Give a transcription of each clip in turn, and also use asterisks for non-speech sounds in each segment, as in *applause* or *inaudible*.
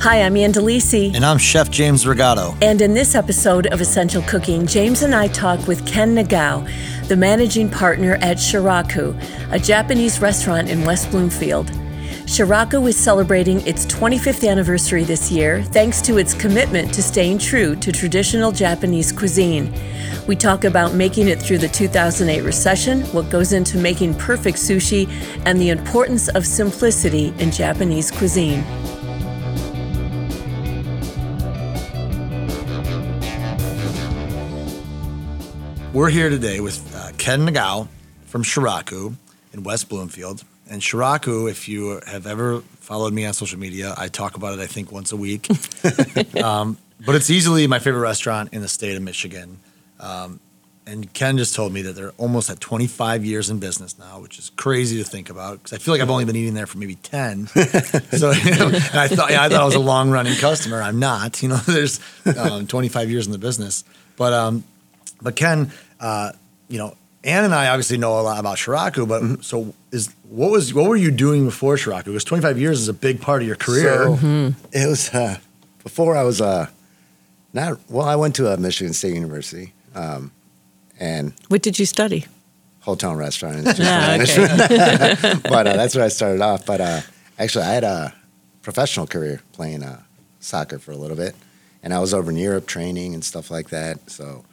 Hi, I'm Ann Delisi. And I'm Chef James Rigato. And in this episode of Essential Cooking, James and I talk with Ken Nagao, the managing partner at Shiraku, a Japanese restaurant in West Bloomfield. Shiraku is celebrating its 25th anniversary this year thanks to its commitment to staying true to traditional Japanese cuisine. We talk about making it through the 2008 recession, what goes into making perfect sushi, and the importance of simplicity in Japanese cuisine. We're here today with uh, Ken Nagao from Shiraku in West Bloomfield. And Shiraku, if you have ever followed me on social media, I talk about it, I think, once a week. *laughs* um, but it's easily my favorite restaurant in the state of Michigan. Um, and Ken just told me that they're almost at 25 years in business now, which is crazy to think about because I feel like I've only been eating there for maybe 10. *laughs* so, you know, and I thought, yeah, I thought I was a long running customer. I'm not. You know, *laughs* there's um, 25 years in the business. But, um, but Ken, uh, you know, Ann and I obviously know a lot about Shiraku, but mm-hmm. so is what was what were you doing before Shiraku? Because 25 years is a big part of your career. So, mm-hmm. It was uh, before I was uh, not well. I went to uh, Michigan State University, um, and what did you study? Hotel and restaurant industry *laughs* ah, management. *laughs* but uh, that's where I started off. But uh, actually, I had a professional career playing uh, soccer for a little bit, and I was over in Europe training and stuff like that. So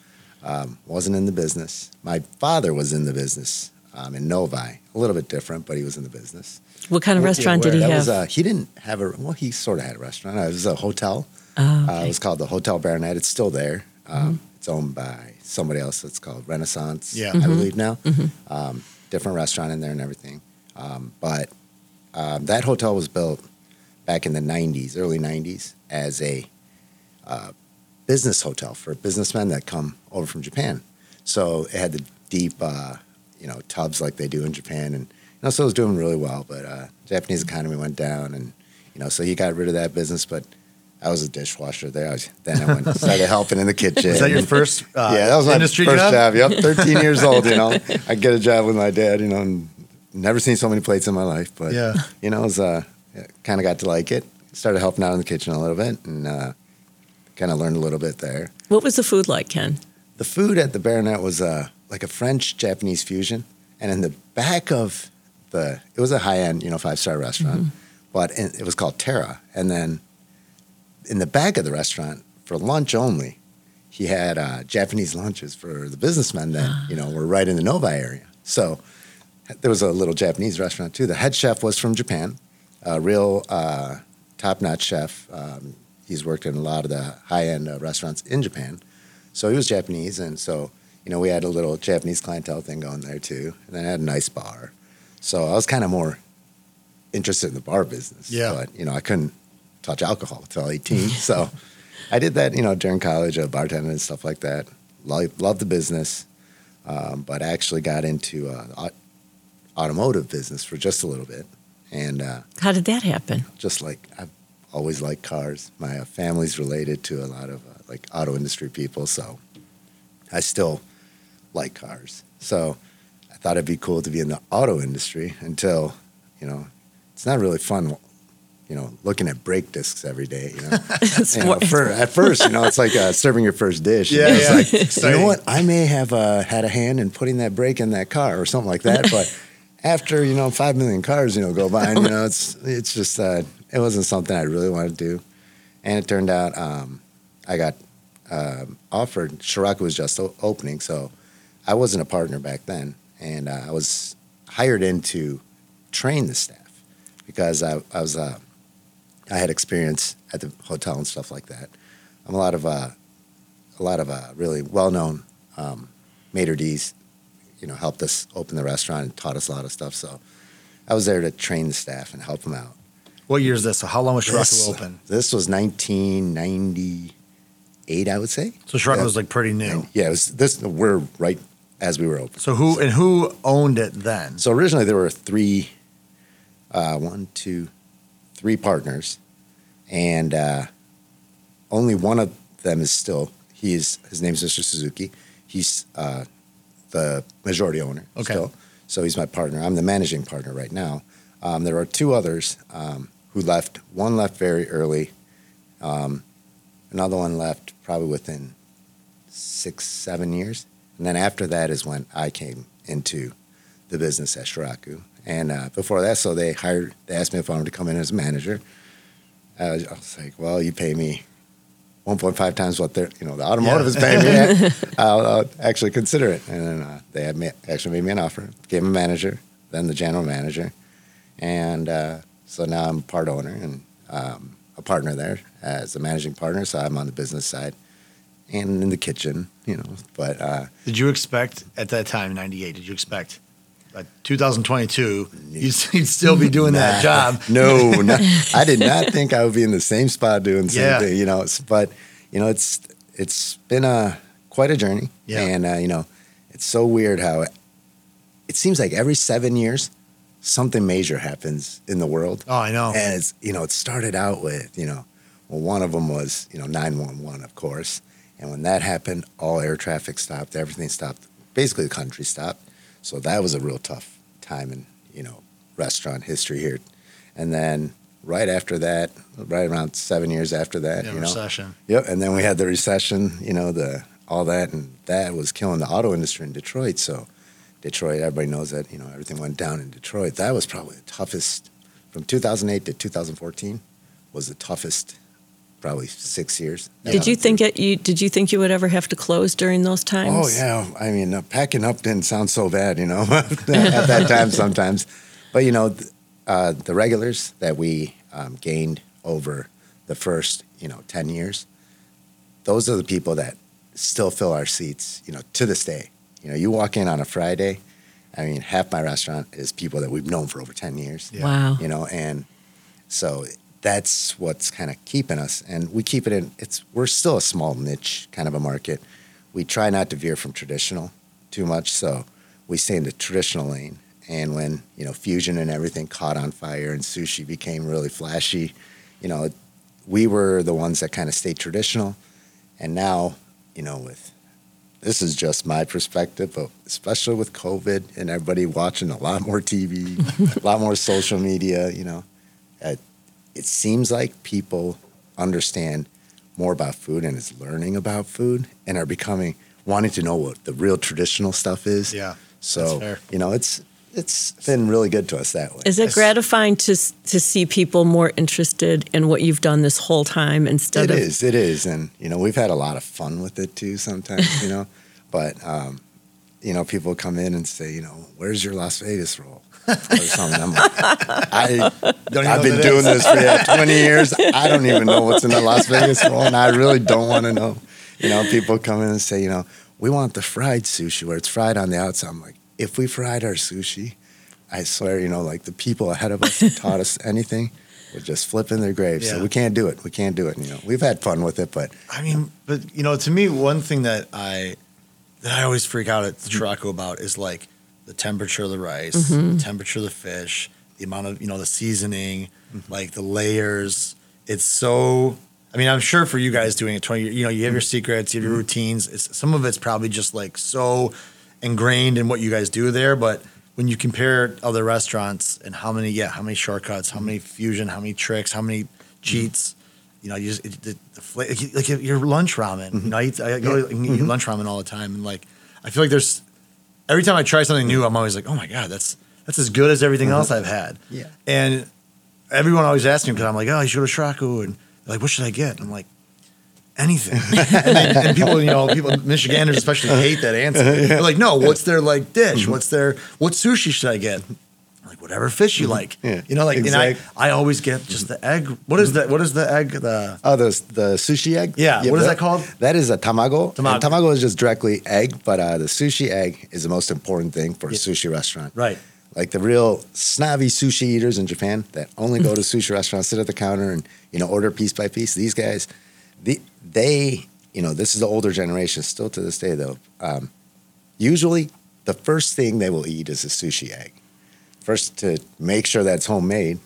um, wasn't in the business. My father was in the business um, in Novi, a little bit different, but he was in the business. What kind of well, restaurant did he have? Was, uh, he didn't have a well. He sort of had a restaurant. It was a hotel. Oh, okay. uh, it was called the Hotel Baronette. It's still there. Um, mm-hmm. It's owned by somebody else. It's called Renaissance. Yeah. I mm-hmm. believe now. Mm-hmm. Um, different restaurant in there and everything. Um, but um, that hotel was built back in the '90s, early '90s, as a uh, business hotel for businessmen that come over from Japan. So it had the deep, uh, you know, tubs like they do in Japan, and you know, so it was doing really well. But uh, Japanese economy went down, and you know, so he got rid of that business. But I was a dishwasher there. I was, then I went started helping in the kitchen. Is that your *laughs* first? Uh, yeah, that was my first job? job. Yep, 13 years old. You know, *laughs* I get a job with my dad. You know, and never seen so many plates in my life. But yeah, you know, it was uh, kind of got to like it. Started helping out in the kitchen a little bit, and uh, kind of learned a little bit there. What was the food like, Ken? The food at the Baronette was uh, like a French Japanese fusion, and in the back of the it was a high end, you know, five star restaurant, mm-hmm. but in, it was called Terra. And then in the back of the restaurant for lunch only, he had uh, Japanese lunches for the businessmen that ah. you know were right in the Novi area. So there was a little Japanese restaurant too. The head chef was from Japan, a real uh, top notch chef. Um, he's worked in a lot of the high end uh, restaurants in Japan. So he was Japanese, and so you know we had a little Japanese clientele thing going there too. And then I had a nice bar, so I was kind of more interested in the bar business. Yeah. But you know I couldn't touch alcohol until 18, *laughs* so I did that you know during college, uh, bartending and stuff like that. Love, loved the business, um, but I actually got into uh, automotive business for just a little bit. And uh, how did that happen? Just like I've always liked cars. My uh, family's related to a lot of uh, like auto industry people, so I still like cars. So I thought it'd be cool to be in the auto industry until, you know, it's not really fun, you know, looking at brake discs every day. You know, *laughs* *laughs* you know for, at first, you know, it's like uh, serving your first dish. Yeah, *laughs* you know, yeah. Like, you know what? I may have uh, had a hand in putting that brake in that car or something like that, but after you know five million cars, you know, go by, and you know, it's it's just uh, it wasn't something I really wanted to do. And it turned out um, I got uh, offered, Shiraku was just opening, so I wasn't a partner back then. And uh, I was hired in to train the staff because I, I was uh, I had experience at the hotel and stuff like that. I'm a lot of uh, a lot of uh, really well known um, maitre d's, you know, helped us open the restaurant and taught us a lot of stuff. So I was there to train the staff and help them out. What year is this? So how long was Shiraku open? This was 1998, I would say. So yeah. was like pretty new. And, yeah, it was this. We're right as we were open. So who and who owned it then? So originally there were three, uh, one, two, three partners, and uh, only one of them is still. He's his name's Mr. Suzuki. He's uh, the majority owner. Okay. Still. So he's my partner. I'm the managing partner right now. Um, there are two others. Um, who left. One left very early, Um, another one left probably within six, seven years. And then after that is when I came into the business at Shiraku. And uh, before that, so they hired, they asked me if I wanted to come in as a manager. I was, I was like, well, you pay me 1.5 times what they're, you know, the automotive is paying me. *laughs* *laughs* I'll, I'll actually consider it. And then uh, they had me, actually made me an offer, became a manager, then the general manager. And uh, so now I'm part owner and um, a partner there as a managing partner. So I'm on the business side and in the kitchen, you know. But uh, did you expect at that time, '98? Did you expect? Uh, 2022, you'd, still be doing that job. *laughs* No, no, I did not think I would be in the same spot doing the same Yeah. thing. You know, but you know, it's it's been a quite a journey. Yeah. and uh, you know, it's so weird how it, it seems like every seven years something major happens in the world. Oh, I know. And it's you know it started out with you know well one of them was you know nine one one of course, and when that happened, all air traffic stopped, everything stopped, basically the country stopped. So that was a real tough time in you know restaurant history here, and then right after that, right around seven years after that, Yeah, you know, recession. Yep, and then we had the recession, you know, the all that, and that was killing the auto industry in Detroit. So, Detroit, everybody knows that, you know, everything went down in Detroit. That was probably the toughest from 2008 to 2014 was the toughest, probably six years. Did you think it? You did you think you would ever have to close during those times? Oh yeah, I mean, uh, packing up didn't sound so bad, you know, *laughs* at that time *laughs* sometimes. But you know, th- uh, the regulars that we um, gained over the first, you know, ten years, those are the people that still fill our seats, you know, to this day. You know, you walk in on a Friday, I mean, half my restaurant is people that we've known for over ten years. Yeah. Wow. You know, and so that's what's kind of keeping us. And we keep it in. It's we're still a small niche kind of a market. We try not to veer from traditional too much, so we stay in the traditional lane. And when you know fusion and everything caught on fire and sushi became really flashy, you know, we were the ones that kind of stayed traditional. And now, you know, with this is just my perspective, but especially with COVID and everybody watching a lot more TV, *laughs* a lot more social media, you know, uh, it seems like people understand more about food and is learning about food and are becoming wanting to know what the real traditional stuff is. Yeah, So you know, it's it's been really good to us that way. Is it Yes. gratifying to to see people more interested in what you've done this whole time instead It of is, it is, and you know we've had a lot of fun with it too. Sometimes, you know, *laughs* but um, you know people come in and say, you know, where's your Las Vegas roll *laughs* or something. I'm like, I *laughs* don't I've been doing is. this for yeah, 20 years. I don't even know what's in the Las Vegas roll, and I really don't want to know. You know, people come in and say, you know, we want the fried sushi where it's fried on the outside. I'm like, if we fried our sushi, I swear, you know, like the people ahead of us that *laughs* taught us anything would just flip in their graves. Yeah. So we can't do it. We can't do it. You know, we've had fun with it, but I mean, but you know, to me, one thing that I that I always freak out at the mm-hmm. Shiraku about is like the temperature of the rice, mm-hmm. the temperature of the fish, the amount of you know the seasoning, mm-hmm. like the layers. It's so. I mean, I'm sure for you guys doing it 20, you know, you have your secrets, you have your routines. It's some of it's probably just like so ingrained in what you guys do there, but when you compare other restaurants and how many, yeah, how many shortcuts, how many fusion, how many tricks, how many cheats, you know, you just it, the, the fla- like, like your lunch ramen. Mm-hmm. You know, I, eat, I go and eat lunch ramen all the time, and like I feel like there's every time I try something new, I'm always like, oh my god, that's that's as good as everything mm-hmm. else I've had. Yeah. And everyone always asks me because I'm like, oh, you should go to Shiraku, and like, what should I get? And I'm like. Anything, *laughs* and, they- and people, you know, people, Michiganders especially hate that answer. *laughs* They're like, no, what's their like dish? What's their what sushi should I get? I'm like whatever fish you like, Yeah, you know, like, exact- and I, I always get just the egg. What is that? What is the egg? The Oh, the the sushi egg. Yeah, what is that called? That is a tamago. Tamago. And tamago is just directly egg, but uh, the sushi egg is the most important thing for a sushi restaurant. right. Like the real snobby sushi eaters in Japan that only go to sushi restaurants, sit at the counter, and you know order piece by piece. These guys, the, they, you know, this is the older generation. Still to this day, though, um, usually the first thing they will eat is a sushi egg. First, to make sure that's homemade,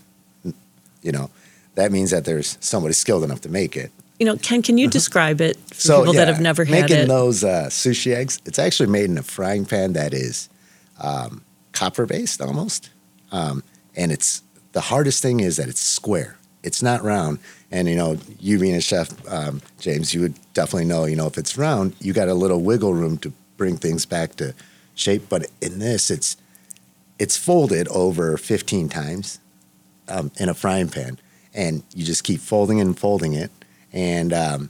you know, that means that there's somebody skilled enough to make it. you know, Ken, can you describe it for people that have never had making it? Making those uh, sushi eggs, it's actually made in a frying pan that is um, copper based almost, um, and it's the hardest thing is that it's square. it's not round. And you know, you being a chef, um, James, you would definitely know. You know, if it's round, you got a little wiggle room to bring things back to shape. But in this, it's it's folded over 15 times um, in a frying pan, and you just keep folding and folding it. And um,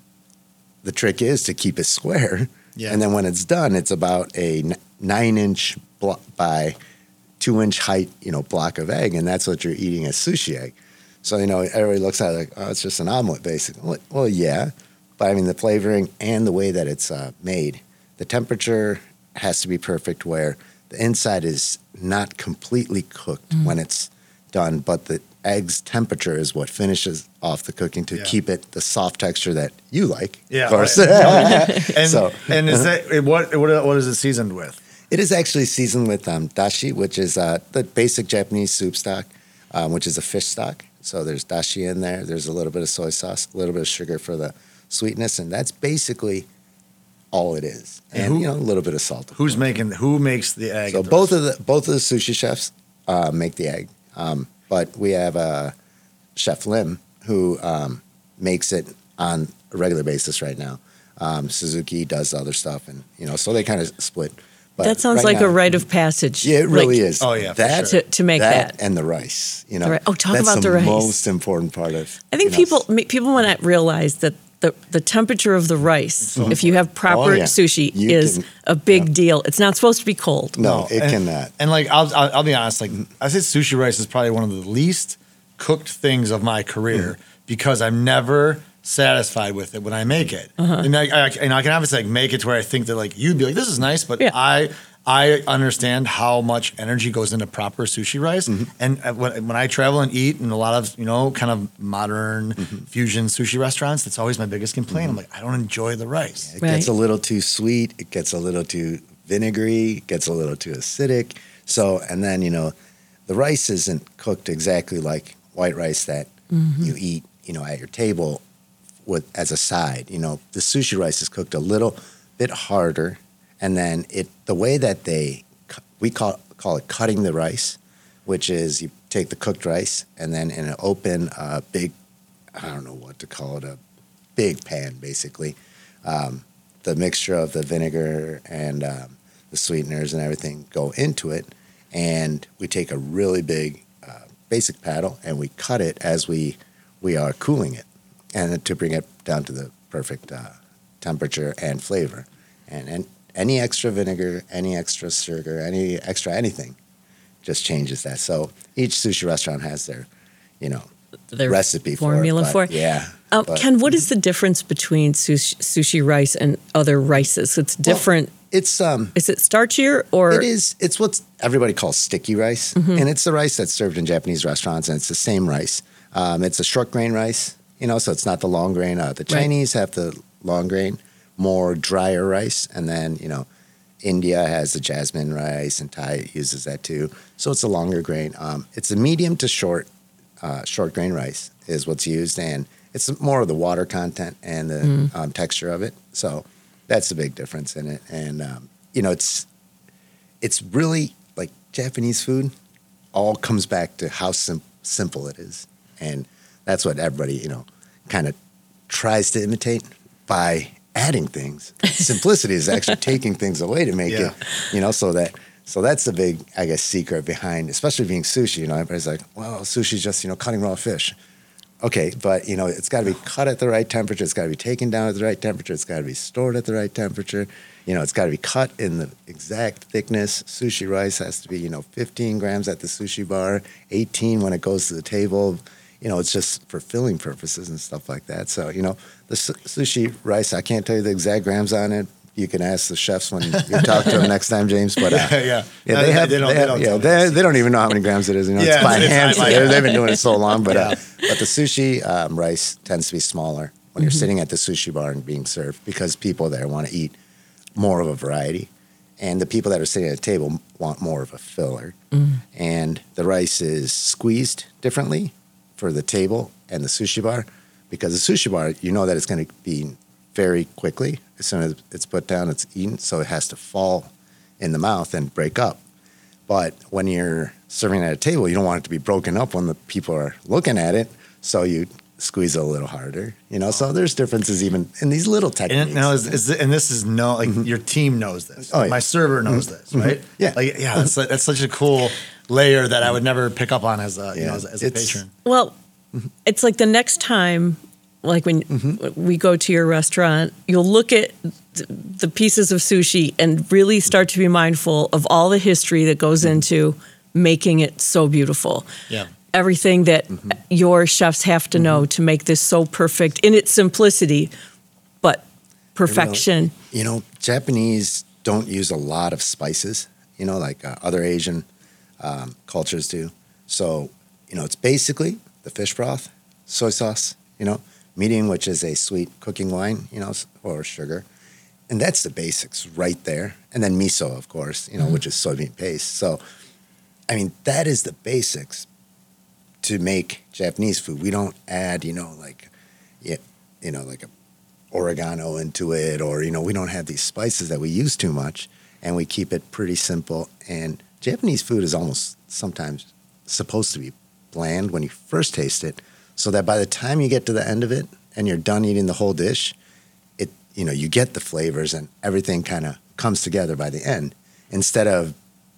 the trick is to keep it square. Yeah. And then when it's done, it's about a n- nine inch blo- by two inch height, you know, block of egg, and that's what you're eating as sushi egg. So you know, everybody looks at it like, oh, it's just an omelet, basically. Well, well, yeah, but I mean, the flavoring and the way that it's uh, made, the temperature has to be perfect, where the inside is not completely cooked when it's done, but the egg's temperature is what finishes off the cooking to Yeah. keep it the soft texture that you like. Yeah, of course. right. *laughs* And So- and is that what what what is it seasoned with? It is actually seasoned with um, dashi, which is uh, the basic Japanese soup stock, um, which is a fish stock. So there's dashi in there. There's a little bit of soy sauce, a little bit of sugar for the sweetness, and that's basically all it is. And And, who- you know, a little bit of salt. Who's making who makes the egg? So both of the both of the sushi chefs uh, make the egg, um, but we have uh, Chef Lim who um, makes it on a regular basis right now. Um, Suzuki does other stuff, and you know, so they kind of split. But that sounds right like now- a rite of passage. Yeah, it really Like, is. Oh, yeah, for that sure. To- to make that. and the rice. You know, ri- oh, talk that's about the the rice. most important part of. I think you know, people ma- people want to realize that the, the temperature of the rice, if you have proper Oh, yeah. sushi, You is can- a big deal. It's not supposed to be cold. No, it and, cannot. And like I'll, I'll I'll be honest, like I said, sushi rice is probably one of the least cooked things of my career Mm. because I'm never satisfied with it when I make it. And I, I and I can obviously like make it to where I think that like you'd be like this is nice, but Yeah. I. I understand how much energy goes into proper sushi rice, Mm-hmm. and uh, when, when I travel and eat in a lot of you know kind of modern Mm-hmm. fusion sushi restaurants, that's always my biggest complaint. I'm like, I don't enjoy the rice. It Right. gets a little too sweet. It gets a little too vinegary. It gets a little too acidic. So, and then you know, the rice isn't cooked exactly like white rice that you eat, you know, at your table with as a side. You know, the sushi rice is cooked a little bit harder, and then it the way that they we call call it cutting the rice, which is you take the cooked rice and then in an open, uh, big, I don't know what to call it, a big pan basically um, the mixture of the vinegar and um, the sweeteners and everything go into it, and we take a really big uh, basic paddle and we cut it as we we are cooling it, and to bring it down to the perfect uh, temperature and flavor, and and any extra vinegar, any extra sugar, any extra anything, just changes that. So each sushi restaurant has their, you know, Their recipe formula for for it. it. Yeah. Um, but- Ken, what is the difference between sushi, sushi rice and other rices? It's different. it's um is it starchier or It is. It's what everybody calls sticky rice, and it's the rice that's served in Japanese restaurants, and it's the same rice. Um, it's a short grain rice, you know, so it's not the long grain. Uh, the Right. Chinese have the long grain, more drier rice, and then you know, India has the jasmine rice, and Thai uses that too. So it's a longer grain. Um, it's a medium to short, uh, short grain rice is what's used, and it's more of the water content and the um, texture of it. So that's the big difference in it. And um, you know, it's it's really like Japanese food. All comes back to how sim- simple it is, and that's what everybody you know kind of tries to imitate by adding things. *laughs* Simplicity is actually taking things away to make Yeah. it, you know, so that so that's the big I guess secret behind, especially being sushi. You know, everybody's like, well, sushi's just you know cutting raw fish. Okay, but you know it's got to be cut at the right temperature. It's got to be taken down at the right temperature. It's got to be stored at the right temperature. You know, it's got to be cut in the exact thickness. Sushi rice has to be you know 15 grams at the sushi bar, 18 when it goes to the table. You know, it's just for filling purposes and stuff like that. So you know, the sushi rice, I can't tell you the exact grams on it. You can ask the chefs when you *laughs* talk to them next time, James. But uh, Yeah, yeah. yeah, they they- have. they They, don't- they have- don't yeah, they, they don't even know how many grams it is. You know, Yeah, it's by it's- hand. like- they've been doing it so long. But uh, but the sushi um, rice tends to be smaller when you're sitting at the sushi bar and being served because people there want to eat more of a variety, and the people that are sitting at the table want more of a filler. And the rice is squeezed differently for the table and the sushi bar because the sushi bar, you know that it's going to be very quickly as soon as it's put down, it's eaten, so it has to fall in the mouth and break up. But when you're serving at a table, you don't want it to be broken up when the people are looking at it. so you squeeze it a little harder. You know, so there's differences even in these little techniques. And now is, is and this is no like mm-hmm. your team knows this. Oh, yeah. My server knows mm-hmm. this, mm-hmm. right? Yeah. like yeah. That's that's such a cool layer that I would never pick up on as a you know as, as a patron. Well, mm-hmm. it's like the next time, like when mm-hmm. we go to your restaurant, you'll look at the pieces of sushi and really start to be mindful of all the history that goes mm-hmm. into making it so beautiful. Yeah. Everything that your chefs have to know to make this so perfect in its simplicity, but perfection. You know, Japanese don't use a lot of spices, you know, like uh, other Asian um, cultures do. So, you know, it's basically the fish broth, soy sauce, you know, mirin, which is a sweet cooking wine, you know, or sugar. And that's the basics right there. And then miso, of course, you know, which is soybean paste. So, I mean, that is the basics to make Japanese food. We don't add, you know, like, yeah, you know, like a oregano into it, or you know, we don't have these spices that we use too much, and we keep it pretty simple. And Japanese food is almost sometimes supposed to be bland when you first taste it, so that by the time you get to the end of it and you're done eating the whole dish, it you know you get the flavors and everything kind of comes together by the end. Instead of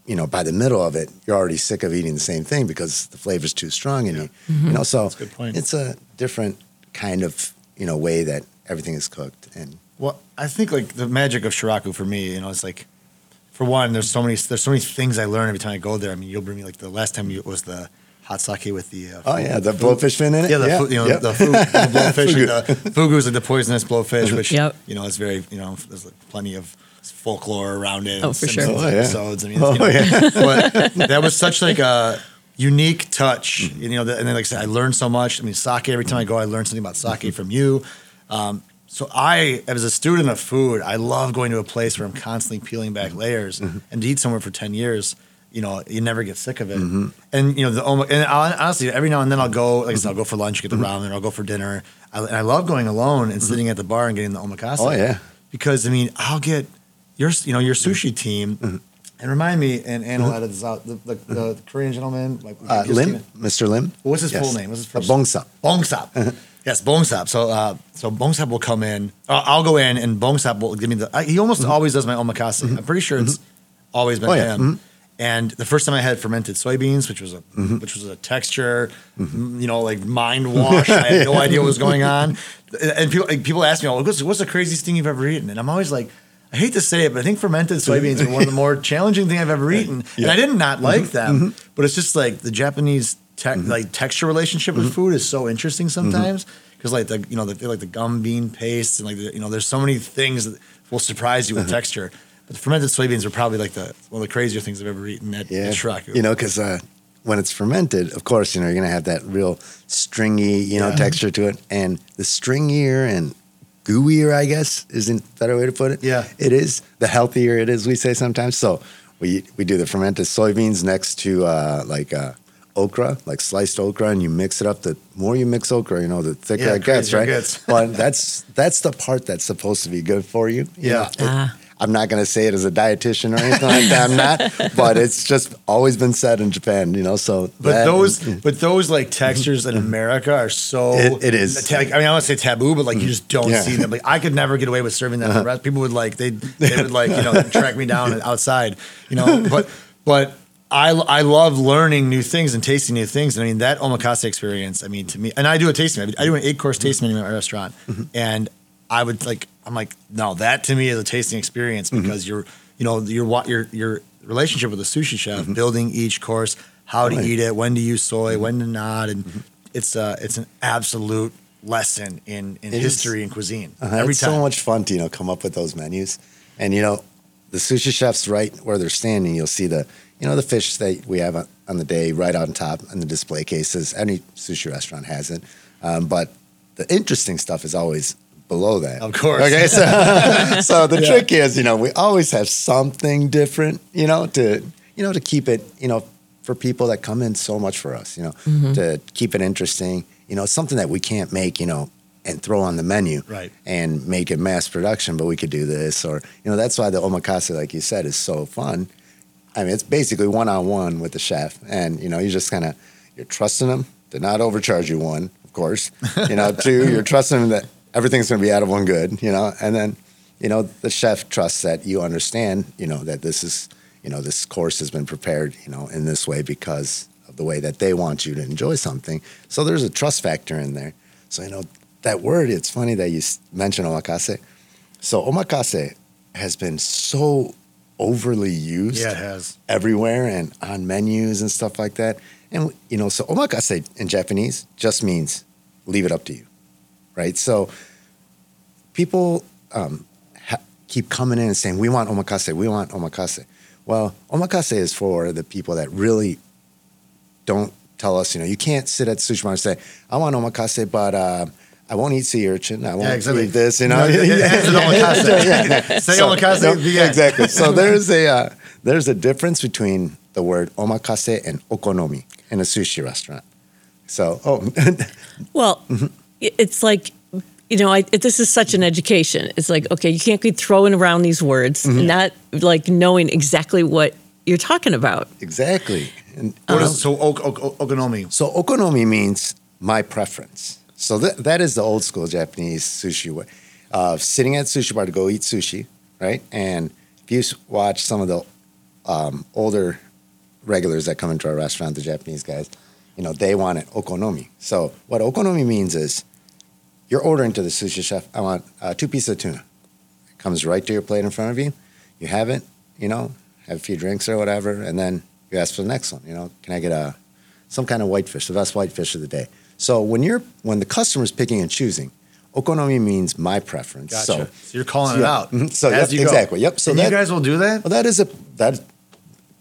you know by the middle of it you're already sick of eating the same thing because the flavor's too strong in you you know mm-hmm. so That's a good point. it's a different kind of you know way that everything is cooked and Well, I think like the magic of Shiraku for me, you know, it's like for one, there's so many there's so many things I learn every time I go there. I mean, you'll bring me like the last time you was the hot sake with the uh, oh yeah the blowfish fin in it Yeah, the fu- you know yep. the, fu- the *laughs* blowfish, like the fugu is like the poisonous blowfish, *laughs* which Yep. you know is very you know there's like plenty of folklore around it. Oh, and for sure. Oh, yeah. episodes. I mean, Oh, you know, yeah. *laughs* but that was such like a unique touch. You know, and then like I said, I learned so much. I mean, sake. Every time I go, I learn something about sake from you. Um, so I, as a student of food, I love going to a place where I'm constantly peeling back mm-hmm. layers. Mm-hmm. And to eat somewhere for ten years, you know, you never get sick of it. Mm-hmm. And you know, the and I'll, honestly, every now and then I'll go, like I said, I'll go for lunch, get the ramen, or I'll go for dinner. I, and I love going alone and sitting at the bar and getting the omakase. Oh, yeah. because I mean, I'll get your, you know, your sushi team. Mm-hmm. And remind me, and Anna edit this out. The, the, the Korean gentleman, like uh, Lim Mr. Lim What's his Yes. full name? What's his first? Uh, first? Bongsap Bongsap. Uh-huh. Yes, Bongsap. So, uh, so Bongsap will come in. Uh, I'll go in, and Bongsap will give me the. I, he almost mm-hmm. always does my omakase. Mm-hmm. I'm pretty sure it's mm-hmm. always been Oh, yeah. him. And the first time I had fermented soybeans, which was a which was a texture, m- you know, like mind wash. I had no *laughs* idea what was going on. And people like, people ask me, "Oh, what's, what's the craziest thing you've ever eaten?" And I'm always like. I hate to say it, but I think fermented *laughs* soybeans are one of the more challenging thing I've ever *laughs* eaten, and I did not like them. But it's just like the Japanese te- like texture relationship with food is so interesting sometimes because like the you know the, like the gum bean paste and like the, you know there's so many things that will surprise you with texture. But the fermented soybeans are probably like the one of the crazier things I've ever eaten at, yeah Shiraku. you know because uh, when it's fermented of course you know you're gonna have that real stringy you know Yeah. texture to it and the stringier and gooier I guess isn't a better way to put it Yeah. it is the healthier it is we say sometimes so we we do the fermented soybeans next to uh, like uh, okra like sliced okra and you mix it up the more you mix okra you know the thicker Yeah, it gets right gets. but that's that's the part that's supposed to be good for you, you Yeah. know? It- Ah. I'm not going to say it as a dietitian or anything like that. I'm not, *laughs* but it's just always been said in Japan, you know. So, But that- those, but those like textures in America are so. It- it is. ta- I mean, I don't want to say taboo, but like you just don't Yeah. see them. Like I could never get away with serving that. Uh People would like they they would like you know *laughs* track me down outside, you know. But but I I love learning new things and tasting new things. And I mean that omakase experience. I mean to me, and I do a tasting. I do an eight course mm-hmm. tasting menu at my restaurant, mm-hmm. and I would like I'm like no, that to me is a tasting experience mm-hmm. because you're you know your your your relationship with the sushi chef, building each course, how to Right. eat it, when to use soy, when to not, and it's uh it's an absolute lesson in in It is. history and cuisine Uh-huh. every it's time. so much fun to you know come up with those menus, and you know the sushi chefs right where they're standing. You'll see the you know the fish that we have on, on the day right on top in the display cases. Any sushi restaurant has it, um, but the interesting stuff is always below that. Of course. Okay, so *laughs* so the trick is you know we always have something different you know to you know to keep it you know for people that come in so much for us you know to keep it interesting you know something that we can't make you know and throw on the menu Right. and make it mass production but we could do this or you know that's why the omakase like you said is so fun i mean it's basically one-on-one with the chef and you know you just kind of you're trusting them to not overcharge you one of course. You know, *laughs* two, you're trusting them that everything's going to be out of one good. You know, and then you know the chef trusts that you understand. You know that this is you know this course has been prepared. You know in this way because of the way that they want you to enjoy something. So there's a trust factor in there. So you know that word. It's funny that you mentioned omakase. So omakase has been so overly used Yeah, it has. everywhere and on menus and stuff like that. And you know, so omakase in Japanese just means leave it up to you, right? So people um, ha- keep coming in and saying, "We want omakase, we want omakase." Well, omakase is for the people that really don't tell us. You know, you can't sit at the sushi bar and say, "I want omakase, but." Uh, I won't eat sea urchin. I won't exactly. eat this. You know, No, it- it ends omakase. Yeah, *laughs* Say so- omakase, no, the end. exactly. So *laughs* there's a uh, there's a difference between the word omakase and okonomi in a sushi restaurant. So oh, *laughs* Well, i- it's like, you know, I, this is such an education. It's like, okay, you can't be throwing around these words and not like knowing exactly what you're talking about. exactly. And What is so ok- ok- okonomi? so okonomi means my preference. So that that is the old school Japanese sushi way. Uh, sitting at sushi bar to go eat sushi, right? And if you watch some of the um, older regulars that come into our restaurant, the Japanese guys, you know, they want it okonomi. So what okonomi means is you're ordering to the sushi chef, I want uh, two pieces of tuna. It comes right to your plate in front of you. You have it, you know, have a few drinks or whatever, and then you ask for the next one. You know, can I get a some kind of whitefish, the best whitefish of the day? So when you're when the customer's picking and choosing, okonomi means my preference. Gotcha. So So, you're calling so it yeah. out. Mhm. *laughs* So, as yep, you go. exactly. Yep. So and that- you guys will do that? well, that is a that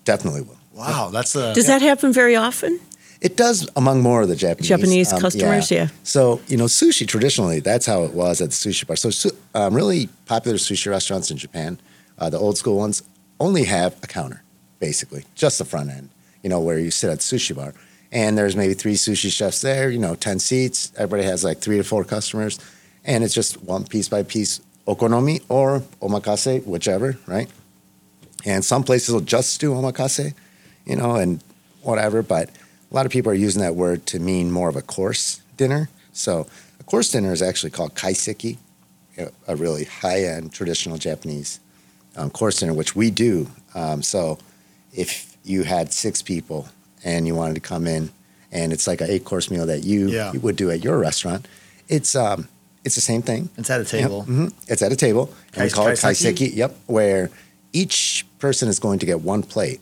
definitely will. Wow, that's a. Does that happen very often? It does among more of the Japanese Japanese customers, yeah. So you know, sushi traditionally that's how it was at the sushi bar. So su- um, really popular sushi restaurants in Japan, uh, the old school ones, only have a counter, basically, just the front end. You know, where you sit at the sushi bar, and there's maybe three sushi chefs there. You know, ten seats. Everybody has like three to four customers, and it's just one piece by piece okonomi or omakase, whichever, right? And some places will just do omakase, you know, and whatever. But a lot of people are using that word to mean more of a course dinner. So a course dinner is actually called kaiseki, a- really high-end traditional Japanese um, course dinner, which we do. Um, so if you had six people and you wanted to come in, and it's like an eight-course meal that you, Yeah. would do at your restaurant, it's um, it's the same thing. It's at a table. hmm It's at a table. And we call it kaiseki? kaiseki. Yep. Where each person is going to get one plate.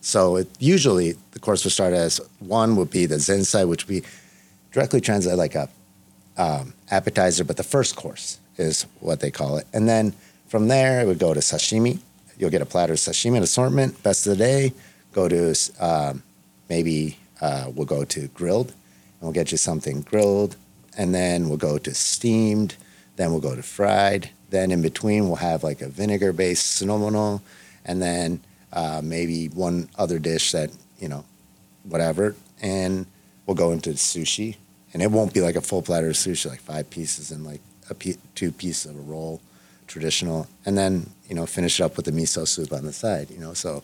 So it, usually the course will start as one would be the zensai, which would be directly translated like a um, appetizer, but the first course is what they call it. And then from there, it would go to sashimi. You'll get a platter of sashimi an assortment, best of the day. Go to um, maybe uh, we'll go to grilled, and we'll get you something grilled, and then we'll go to steamed. Then we'll go to fried. Then in between, we'll have like a vinegar-based sunomono, and then uh, maybe one other dish that you know, whatever, and we'll go into sushi, and it won't be like a full platter of sushi, like five pieces and like a two pieces of a roll, traditional, and then you know finish it up with the miso soup on the side. You know, so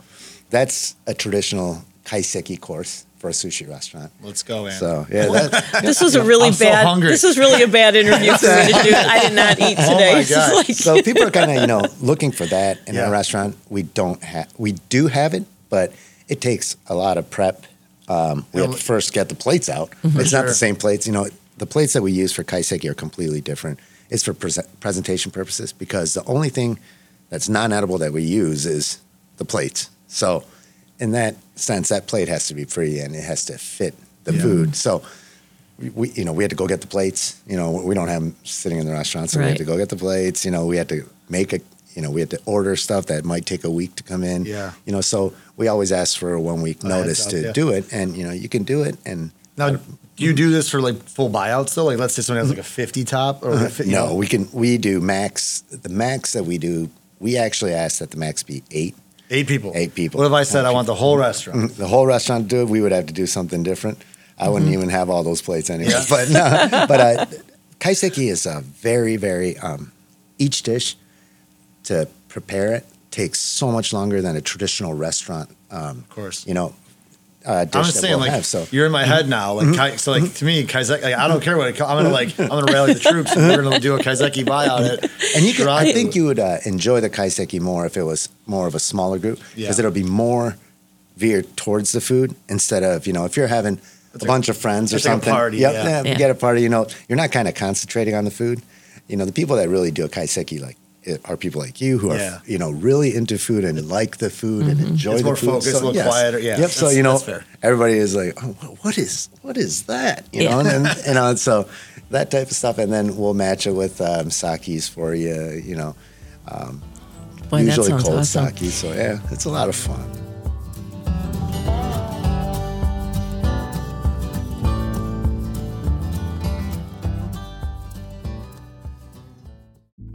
that's a traditional kaiseki course for a sushi restaurant. Let's go, man. So yeah, *laughs* that, This was a really I'm bad. hungry. this was really a bad interview for me to do. I did not eat *laughs* Oh today. my *laughs* God. like- so people are kind of you know looking for that in Yeah. a restaurant. We don't have, we do have it, but it takes a lot of prep. Um, we have to first get the plates out. It's not Sure. the same plates. You know, the plates that we use for kaiseki are completely different. It's for prese- presentation purposes because the only thing that's non-edible that we use is the plates. So, in that sense, that plate has to be free and it has to fit the Yeah. food. So, we- we, you know, we had to go get the plates. You know, we don't have them sitting in the restaurant, so we had to go get the plates. You know, we had to make a, you know, we had to order stuff that might take a week to come in. Yeah. You know, so we always ask for a one week A notice up, to yeah. do it, and you know, you can do it. And now, do you do this for like full buyouts though? Like, let's just say someone has like a 50 top or like a uh-huh. 50, no, know? we can we do max. The max that we do, we actually ask that the max be eight. Eight people. Eight people. What if I said I want the whole restaurant? The whole restaurant to do it, we would have to do something different. I wouldn't even have all those plates anyway. Yeah. But no, *laughs* but uh, kaiseki is a very very um, each dish to prepare it takes so much longer than a traditional restaurant. Um, Of course. you know, uh, dish I'm just that saying, we'll like have. So you're in my head now. Like, kai, so like to me, kaiseki. Like, I don't care what it. I'm gonna like. I'm gonna rally the troops. and We're gonna do a kaiseki buy on it. *laughs* And you could, I think you would uh, enjoy the kaiseki more if it was more of a smaller group because Yeah. it'll be more veered towards the food instead of you know if you're having a bunch of friends or it's like a something. party, Yep, yeah. Yeah. get a party. You know, you're not kind of concentrating on the food. You know, the people that really do a kaiseki like it are people like you who are Yeah. you know really into food and like the food and enjoy It's the more food. focused, a little quieter, yeah. Yep. So you know, everybody is like, oh, what is what is that? You Yeah. know, and then, you know, and so that type of stuff, and then we'll match it with um, sakis for you. You know, Boy, that usually cold awesome. sake. So yeah, it's a lot of fun.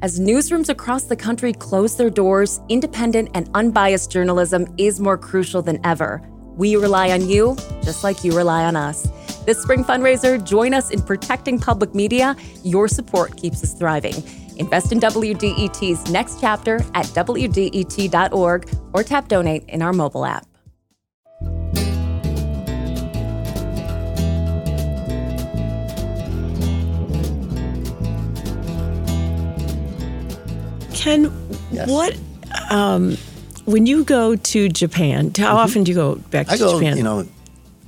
As newsrooms across the country close their doors, independent and unbiased journalism is more crucial than ever. We rely on you, just like you rely on us. This spring fundraiser, join us in protecting public media. Your support keeps us thriving. Invest in WDET's next chapter at WDET.org or tap donate in our mobile app. Ken, Yes. what um, when you go to Japan? How often do you go back to Mm-hmm. I go, Japan? you know,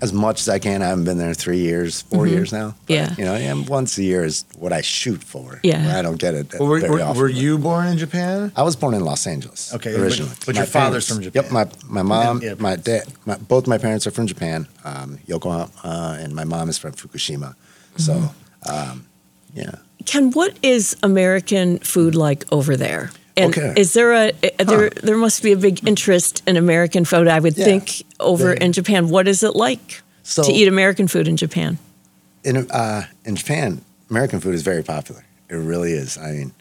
as much as I can. I haven't been there three years, 4 years now. But, Mm-hmm. Yeah. you know, and once a year is what I shoot for. Yeah. I don't get it Well, were, very were, often. were you born in Japan? I was born in Los Angeles. Okay, originally. but your father's from Japan. Yep, my my mom, Yeah, my dad, my, both my parents are from Japan, um, Yokohama, uh, and my mom is from Fukushima. So, Mm-hmm. um, yeah. Ken, what is American food like over there? And Okay. is there a there? There must be a big interest in American food. I would Yeah. think over in Japan. What is it like So- to eat American food in Japan? In uh, in Japan, American food is very popular. It really is. I mean,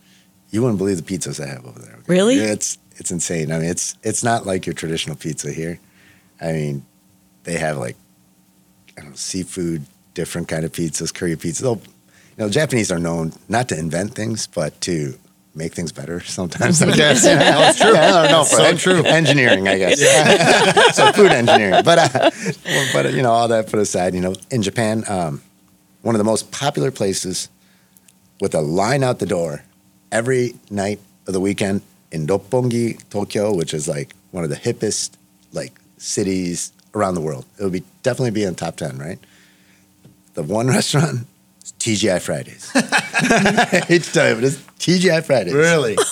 you wouldn't believe the pizzas they have over there. Really? It's it's insane. I mean, it's it's not like your traditional pizza here. I mean, they have like I don't know, seafood, different kind of pizzas, curry pizzas. They'll, know, Japanese are known not to invent things, but to make things better sometimes. I *laughs* guess. That's true. I don't know. That's so en- true. Engineering, I guess. *laughs* so food engineering. But, uh, but uh, you know, all that put aside, you know, in Japan, um, one of the most popular places with a line out the door every night of the weekend in Roppongi, Tokyo, which is like one of the hippest like cities around the world. It would be definitely be in top ten, right? The one *laughs* restaurant is TGI Fridays. *laughs* I hate to tell you, but it's TGI Fridays. Really? *laughs*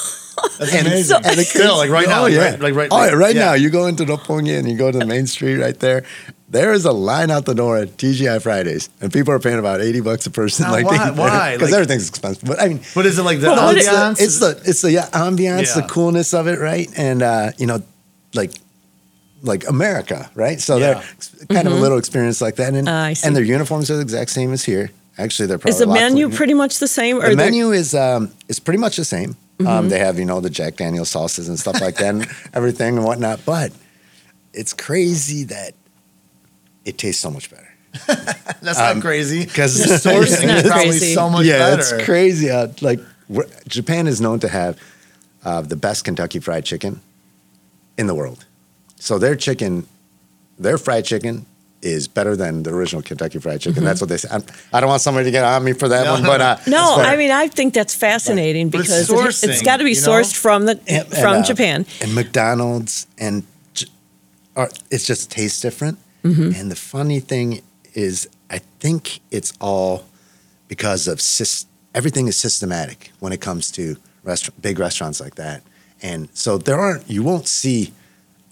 That's And amazing. so- and the Still, like right now, Oh, like, yeah. right, like right, oh, yeah, right yeah. now, you go into Roppongi and you go to the main street right there. There is a line out the door at TGI Fridays, and people are paying about eighty bucks a person. Now, like why- why? Because Like- everything's expensive. But I mean, But is it like the well, it's ambiance? the it's the it's the yeah, ambiance, Yeah. the coolness of it, right? And uh, you know, like like America, right? So Yeah. they're kind of a little experience like that, and I see. and their uniforms are the exact same as here. Actually, they're probably Is the a lot menu cleaner. pretty much the same? Or The there- menu is um, is pretty much the same. Mm-hmm. Um, they have you know the Jack Daniel sauces and stuff like that, and *laughs* everything and whatnot. But it's crazy that it tastes so much better. *laughs* That's not crazy *laughs* because the sourcing is probably crazy. so much yeah, better. it's crazy. Uh, like Japan is known to have uh, the best Kentucky Fried Chicken in the world. So their chicken, their fried chicken. Is better than the original Kentucky Fried Chicken. Mm-hmm. That's what they say. I'm, I don't want somebody to get on me for that No, one, but uh, no, I mean I think that's fascinating But it's because it, sourcing, has got to be you know? sourced from the and- and, from uh, Japan. and McDonald's and j- or it just tastes different. Mm-hmm. And the funny thing is, I think it's all because of sys- everything is systematic when it comes to restaurant, big restaurants like that. And so there aren't you won't see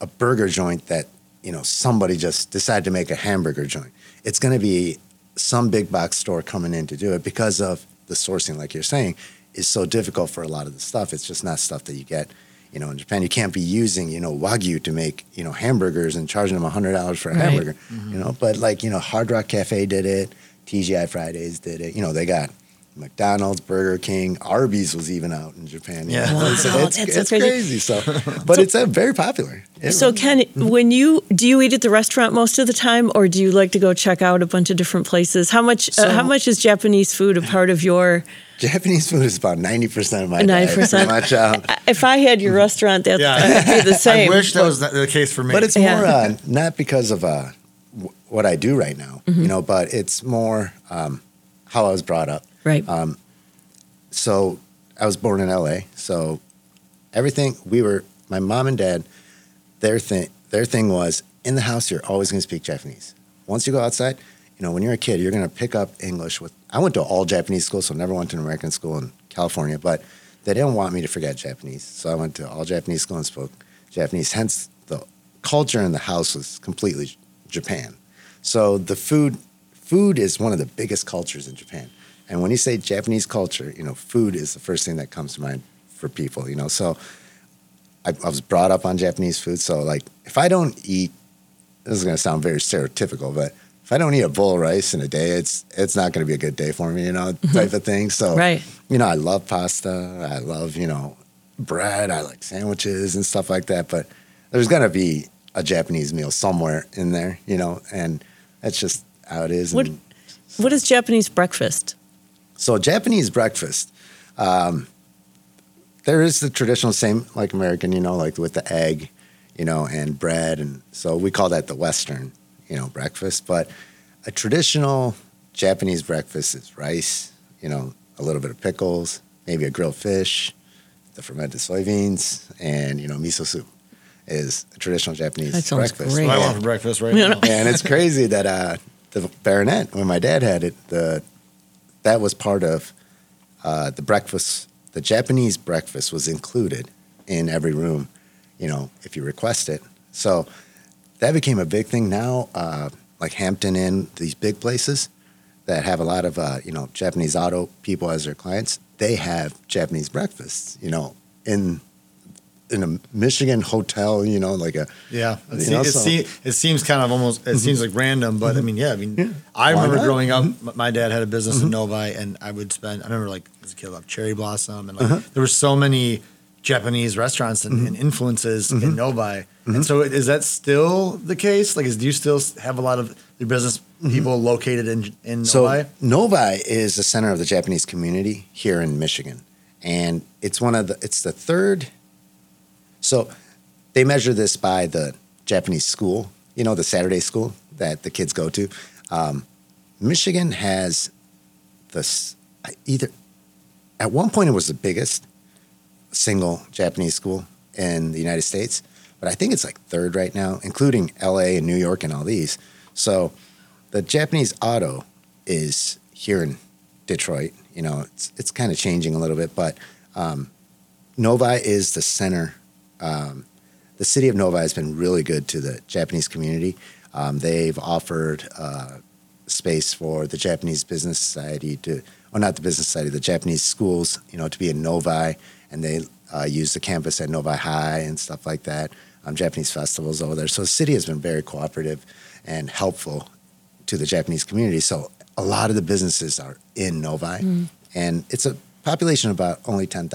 a burger joint that you know somebody just decided to make a hamburger joint. It's going to be some big box store coming in to do it because of the sourcing, like you're saying, is so difficult for a lot of the stuff. It's just not stuff that you get, you know, in Japan. You can't be using, you know, wagyu to make, you know, hamburgers and charging them hundred dollars for a Right. hamburger, mm-hmm. you know. But like, you know, Hard Rock Cafe did it, TGI Fridays did it. You know, they got McDonald's, Burger King, Arby's was even out in Japan. Yeah. *laughs* Wow, it's, it's, that's so it's crazy. crazy. So, *laughs* but it's uh, very popular. It So Ken, Mm-hmm. when you do you eat at the restaurant most of the time, or do you like to go check out a bunch of different places? How much uh, how much is Japanese food a part of your? *laughs* Japanese food is about ninety percent of my 90%. diet. pretty Much, um, If I had your restaurant, that's Yeah. I'd be the same. I wish that was the case for me. but it's Yeah. more uh, not because of uh, what I do right now, you know, but it's more um, how I was brought up. Right. Um, so I was born in LA. So everything we were, my mom and dad, their thing, their thing was in the house. You're always going to speak Japanese. Once you go outside, you know, when you're a kid, you're going to pick up English. With I went to all Japanese school, so never went to an American school in California. But they didn't want me to forget Japanese, so I went to all Japanese school and spoke Japanese. Hence, the culture in the house was completely Japan. So the food, food is one of the biggest cultures in Japan. And when you say Japanese culture, you know, food is the first thing that comes to mind for people. You know, so I, I was brought up on Japanese food. So like, if I don't eat, this is going to sound very stereotypical, but if I don't eat a bowl of rice in a day, it's it's not going to be a good day for me. You know, mm-hmm. type of thing. So Right. you know, I love pasta. I love you know bread. I like sandwiches and stuff like that. But there's going to be a Japanese meal somewhere in there. You know, and that's just how it is. What and- What is Japanese breakfast? So Japanese breakfast, um, there is the traditional same like American, you know, like with the egg, you know, and bread, and so we call that the Western, you know, breakfast. But a traditional Japanese breakfast is rice, you know, a little bit of pickles, maybe a grilled fish, the fermented soybeans, and you know, miso soup is a traditional Japanese That sounds breakfast. great. What I want for breakfast right now. and it's crazy that uh, the Baronette, when my dad had it, the that was part of uh, the breakfast. The Japanese breakfast was included in every room, you know, if you request it. So that became a big thing. Now, uh, like Hampton Inn, these big places that have a lot of uh, you know Japanese auto people as their clients, they have Japanese breakfasts, you know, in in a Michigan hotel, you know, like a Yeah, it, You se- know, it, so- se- it seems kind of almost. It seems mm-hmm. like random, but I mm-hmm. mean, yeah. I mean, I Why remember not? growing up. m- My dad had a business in Novi, and I would spend. I remember like as a kid, I loved Cherry Blossom, and like uh-huh. there were so many Japanese restaurants and, and influences in Novi. And so, is that still the case? Like, is do you still have a lot of your business people located in in So Novi? Novi is the center of the Japanese community here in Michigan, and it's one of the it's the third. So they measure this by the Japanese school, you know, the Saturday school that the kids go to. Um, Michigan has this either at one point it was the biggest single Japanese school in the United States, but I think it's like third right now, including L.A. and New York and all these. So the Japanese auto is here in Detroit. You know, it's it's kind of changing a little bit, but um, Novi is the center. Um, the city of Novi has been really good to the Japanese community. Um, they've offered uh, space for the Japanese Business Society to, or not the Business Society, the Japanese schools, you know, to be in Novi, and they uh, use the campus at Novi High and stuff like that. Um, Japanese festivals over there. So the city has been very cooperative and helpful to the Japanese community. So a lot of the businesses are in Novi, and it's a population of about only ten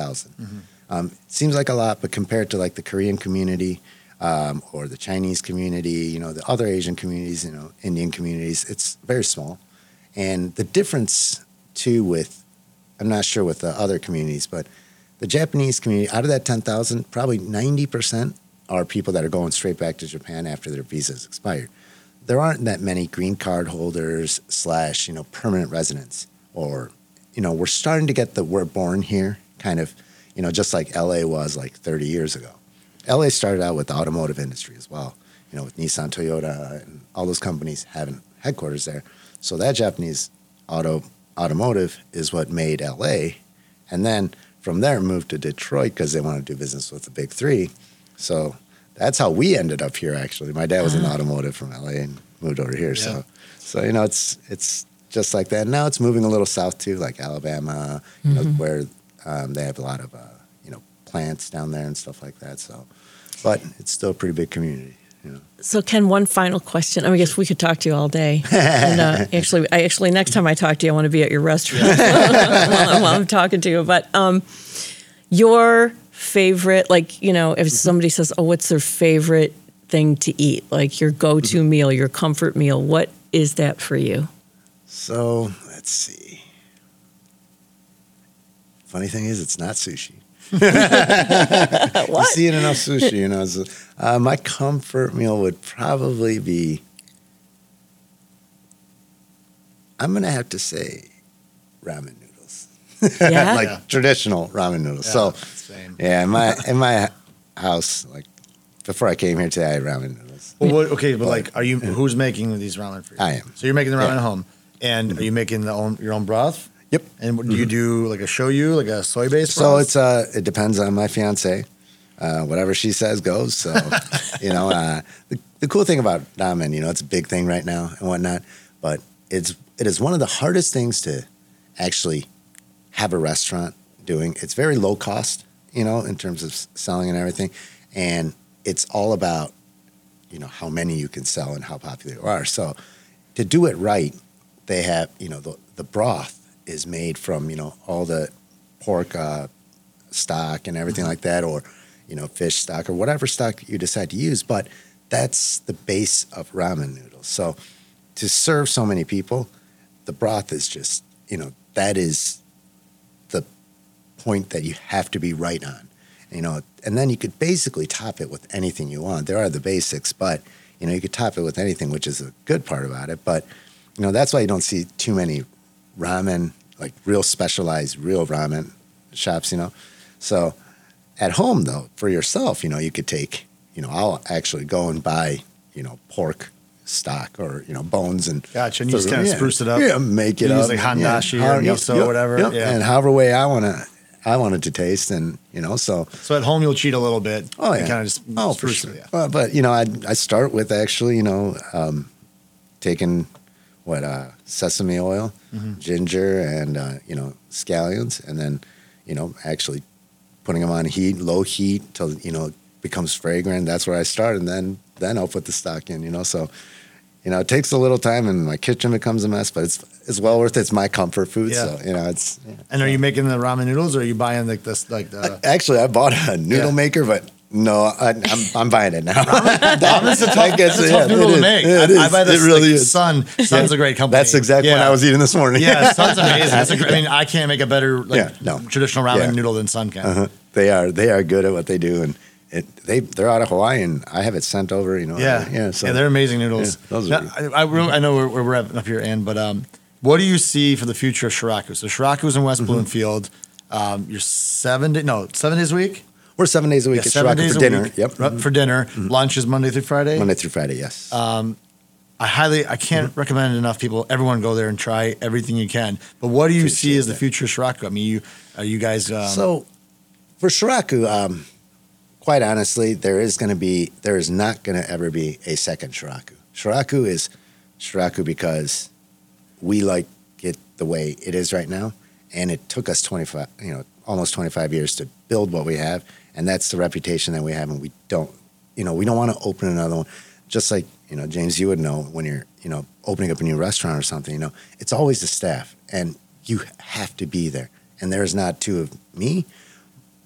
Um, it seems like a lot, but compared to like the Korean community um, or the Chinese community, you know, the other Asian communities, you know, Indian communities, it's very small. And the difference too with, I'm not sure with the other communities, but the Japanese community, out of that 10,000, probably 90% are people that are going straight back to Japan after their visas expired. There aren't that many green card holders slash, you know, permanent residents or, you know, we're starting to get the we're born here kind of, you know, just like LA was like 30 years ago. LA started out with the automotive industry as well, you know, with Nissan, Toyota, and all those companies having headquarters there. So that Japanese auto automotive is what made LA, and then from there moved to Detroit because they wanted to do business with the big three. So that's how we ended up here. Actually, my dad was in uh-huh. automotive from LA and moved over here. Yeah. So, so you know, it's it's just like that. Now it's moving a little south too, like Alabama, you know, mm-hmm. where um, they have a lot of uh, you know plants down there and stuff like that. So, but it's still a pretty big community. You know. So, Ken, one final question. I, mean, I guess we could talk to you all day. *laughs* and uh, actually, I actually next time I talk to you, I want to be at your restaurant *laughs* while, I'm, while I'm talking to you. But um, your favorite, like you know, if somebody says, "Oh, what's their favorite thing to eat?" Like your go-to meal, your comfort meal. What is that for you? So let's see. Funny thing is, it's not sushi. *laughs* You see enough sushi, you know. So, uh, my comfort meal would probably be I'm gonna have to say ramen noodles, *laughs* Yeah. like Yeah. traditional ramen noodles. Yeah, so same. yeah, in my in my house, like before I came here today, I had ramen noodles. Well, what, okay, but like, are you who's making these ramen for you? I am. So you're making the ramen Yeah. at home, and are you making the own your own broth? Yep. And what, do you do like a shoyu like a soy based? So it's uh, it depends on my fiance. Uh, whatever she says goes. So, *laughs* you know, uh, the, the cool thing about ramen, you know, it's a big thing right now and whatnot, but it's it is one of the hardest things to actually have a restaurant doing. It's very low cost, you know, in terms of s- selling and everything, and it's all about you know how many you can sell and how popular you are. So, to do it right, they have you know the the broth is made from you know all the pork uh, stock and everything like that, or you know fish stock or whatever stock you decide to use. But that's the base of ramen noodles. So to serve so many people, the broth is just you know that is the point that you have to be right on. You know, and then you could basically top it with anything you want. There are the basics, but you know you could top it with anything, which is a good part about it. But you know that's why you don't see too many ramen like real specialized real ramen shops. You know, so at home though for yourself, you know you could take you know I'll actually go and buy you know pork stock or you know bones and Gotcha, and you just kinda yeah, spruce it up? Yeah, make it You use up. like hondashi yeah. or miso or yep, whatever, yep. yeah. And however way I want to I want it to taste, and you know so so at home you'll cheat a little bit. Oh yeah. kind of just oh for sure. it, yeah. Well, but you know, I I start with actually, you know, um, taking what uh, sesame oil, Mm-hmm. ginger, and uh, you know scallions, and then you know actually putting them on heat, low heat till you know it becomes fragrant. That's where I start, and then then I'll put the stock in. You know, so you know it takes a little time, and my kitchen becomes a mess, but it's it's well worth it. It's my comfort food, Yeah. so you know it's. yeah. And are you making the ramen noodles, or are you buying like this, like the? Actually, I bought a noodle Yeah. maker, but no, I, I'm I'm buying it now. Ramen's *laughs* a tough, I guess, that's a tough yeah, noodle to is. make. It I, I buy this It really like, is. Sun. Sun's a great company. That's exactly what I was eating this morning. Yeah, Sun's amazing. That's a *laughs* great, I mean, I can't make a better like Yeah, no. traditional ramen Yeah. noodle than Sun can. Uh-huh. They are they are good at what they do, and it, they they're out of Hawaii, and I have it sent over. You know. Yeah, yeah. So yeah, they're amazing noodles. Yeah, those Now, are I, I, really- I know we're, we're wrapping up here, Ann, but um, what do you see for the future of Shiraku? So Shiraku's in West Mm-hmm. Bloomfield. Um, you're seven day, no, seven days a week. We're seven days a week Yeah, at seven Shiraku for dinner. week. Yep. Mm-hmm. For dinner, lunch is Monday through Friday. Monday through Friday. Yes. I highly, I can't Mm-hmm. recommend enough people. Everyone go there and try everything you can. But what do you see Appreciate as the future of Shiraku? I mean, you are you guys? Um, so for Shiraku, um, quite honestly, there is going to be there is not going to ever be a second Shiraku. Shiraku is Shiraku because we like it the way it is right now, and it took us twenty five, you know, almost twenty five years to build what we have, and that's the reputation that we have, and we don't, you know, we don't want to open another one. Just like you know, James, you would know when you're, you know, opening up a new restaurant or something. You know, it's always the staff, and you have to be there. And there is not two of me,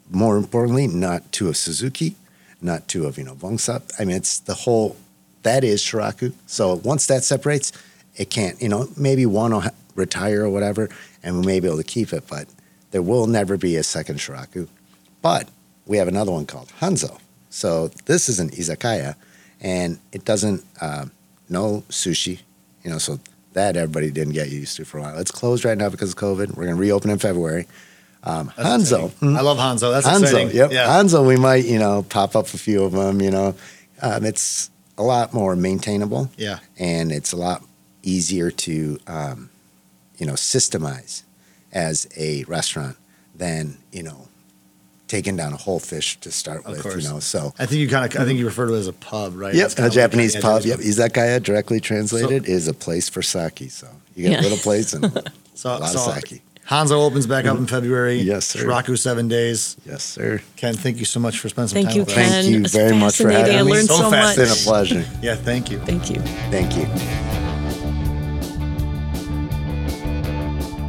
more importantly, not two of Suzuki, not two of you know Vongsap. I mean, it's the whole. That is Shiraku. So once that separates, it can't. You know, maybe one will retire or whatever, and we may be able to keep it, but there will never be a second Shiraku. But we have another one called Hanzo. So this is an izakaya, and it doesn't uh, no sushi. You know, so that everybody didn't get used to for a while. It's closed right now because of COVID. We're going to reopen in February. Um, Hanzo, exciting. I love Hanzo. That's Hanzo, exciting. yep. Yeah. Hanzo, we might, you know, pop up a few of them, you know. Um, it's a lot more maintainable yeah. and it's a lot easier to, um, you know, systemize as a restaurant than, you know, taking down a whole fish to start Of with, course. you know. So, I think you kind of. I think you refer to it as a pub, right? yep, a Japanese yeah, pub. Japanese Yep, izakaya directly translated is a place for sake. So you get Yeah. a little place and *laughs* so, a lot so of sake. Hanzo opens back up in mm-hmm. February. Yes, sir. Shiraku seven days. Yes, sir. Ken, thank you so much for spending some Thank time you, with us. Thank you very much for fascinating. having I me. learned So so, much. It's been a pleasure. Yeah, thank you. Thank you. Thank you.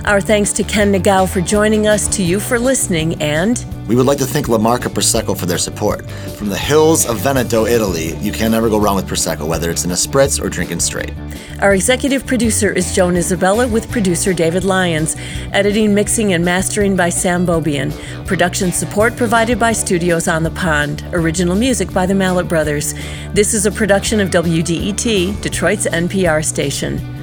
Our thanks to Ken Nagao for joining us, to you for listening, and We would like to thank La Marca Prosecco for their support. From the hills of Veneto, Italy, you can never go wrong with Prosecco, whether it's in a spritz or drinking straight. our executive producer is Joan Isabella with producer David Lyons. Editing, mixing, and mastering by Sam Bobian. Production support provided by Studios on the Pond. Original music by the Mallet Brothers. This is a production of WDET, Detroit's NPR station.